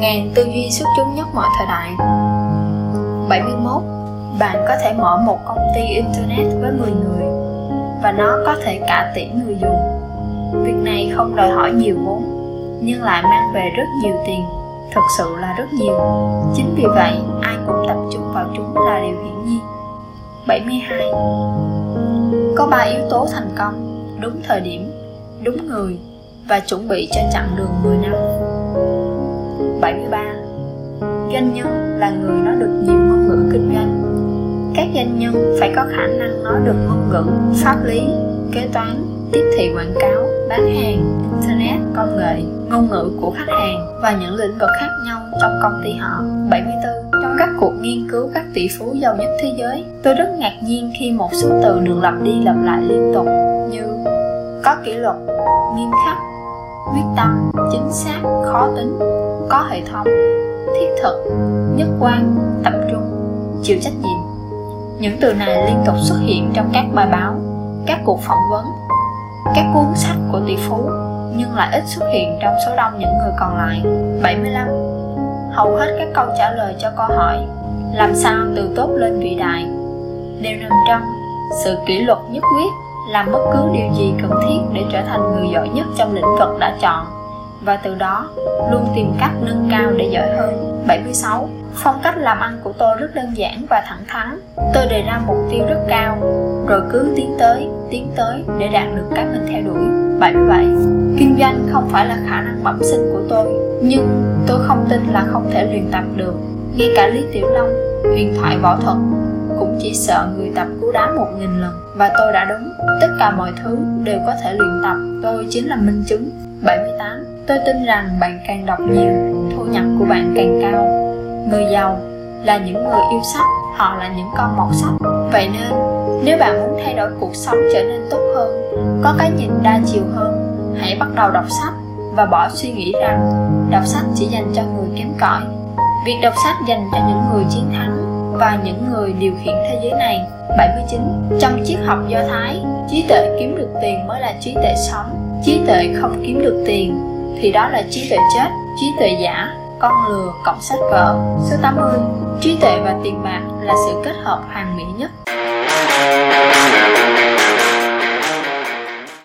ngàn tư duy xuất chúng nhất mọi thời đại. 71 bạn có thể mở một công ty internet với 10 người, và nó có thể cả tỷ người dùng. Việc này không đòi hỏi nhiều vốn, nhưng lại mang về rất nhiều tiền, thực sự là rất nhiều. Chính vì vậy, ai cũng tập trung vào chúng là điều hiển nhiên. 72 có ba yếu tố thành công, đúng thời điểm, đúng người, và chuẩn bị cho chặng đường 10 năm. 73 Doanh nhân là người nói được nhiều ngôn ngữ kinh doanh Các doanh nhân phải có khả năng nói được ngôn ngữ pháp lý, kế toán, tiếp thị quảng cáo, bán hàng, internet, công nghệ, ngôn ngữ của khách hàng và những lĩnh vực khác nhau trong công ty họ. 74. Trong các cuộc nghiên cứu các tỷ phú giàu nhất thế giới, tôi rất ngạc nhiên khi một số từ được lặp đi lặp lại liên tục như có kỷ luật, nghiêm khắc, quyết tâm, chính xác, khó tính, có hệ thống, thiết thực, nhất quan, tập trung, chịu trách nhiệm. Những từ này liên tục xuất hiện trong các bài báo, các cuộc phỏng vấn, các cuốn sách của tỷ phú nhưng lại ít xuất hiện trong số đông những người còn lại. 75. Hầu hết các câu trả lời cho câu hỏi làm sao từ tốt lên vĩ đại đều nằm trong sự kỷ luật nhất quyết làm bất cứ điều gì cần thiết để trở thành người giỏi nhất trong lĩnh vực đã chọn và từ đó luôn tìm cách nâng cao để giỏi hơn. 76. Phong cách làm ăn của tôi rất đơn giản và thẳng thắn. Tôi đề ra mục tiêu rất cao, rồi cứ tiến tới, tiến tới để đạt được cái mình theo đuổi. 77. Kinh doanh không phải là khả năng bẩm sinh của tôi, nhưng tôi không tin là không thể luyện tập được. Ngay cả Lý Tiểu Long, huyền thoại võ thuật cũng chỉ sợ người tập cú đá một nghìn lần và tôi đã đúng tất cả mọi thứ đều có thể luyện tập tôi chính là minh chứng 78 tôi tin rằng bạn càng đọc nhiều thu nhập của bạn càng cao. Người giàu là những người yêu sách họ là những con mọt sách. Vậy nên nếu bạn muốn thay đổi cuộc sống trở nên tốt hơn có cái nhìn đa chiều hơn hãy bắt đầu đọc sách và bỏ suy nghĩ rằng đọc sách chỉ dành cho người kém cỏi. Việc đọc sách dành cho những người chiến thắng và những người điều khiển thế giới này. 79 Trong triết học Do Thái, trí tuệ kiếm được tiền mới là trí tuệ sống. Trí tuệ không kiếm được tiền thì đó là trí tuệ chết, trí tuệ giả, con lừa, cộng sách vở. Số 80 Trí tuệ và tiền bạc là sự kết hợp hoàn mỹ nhất.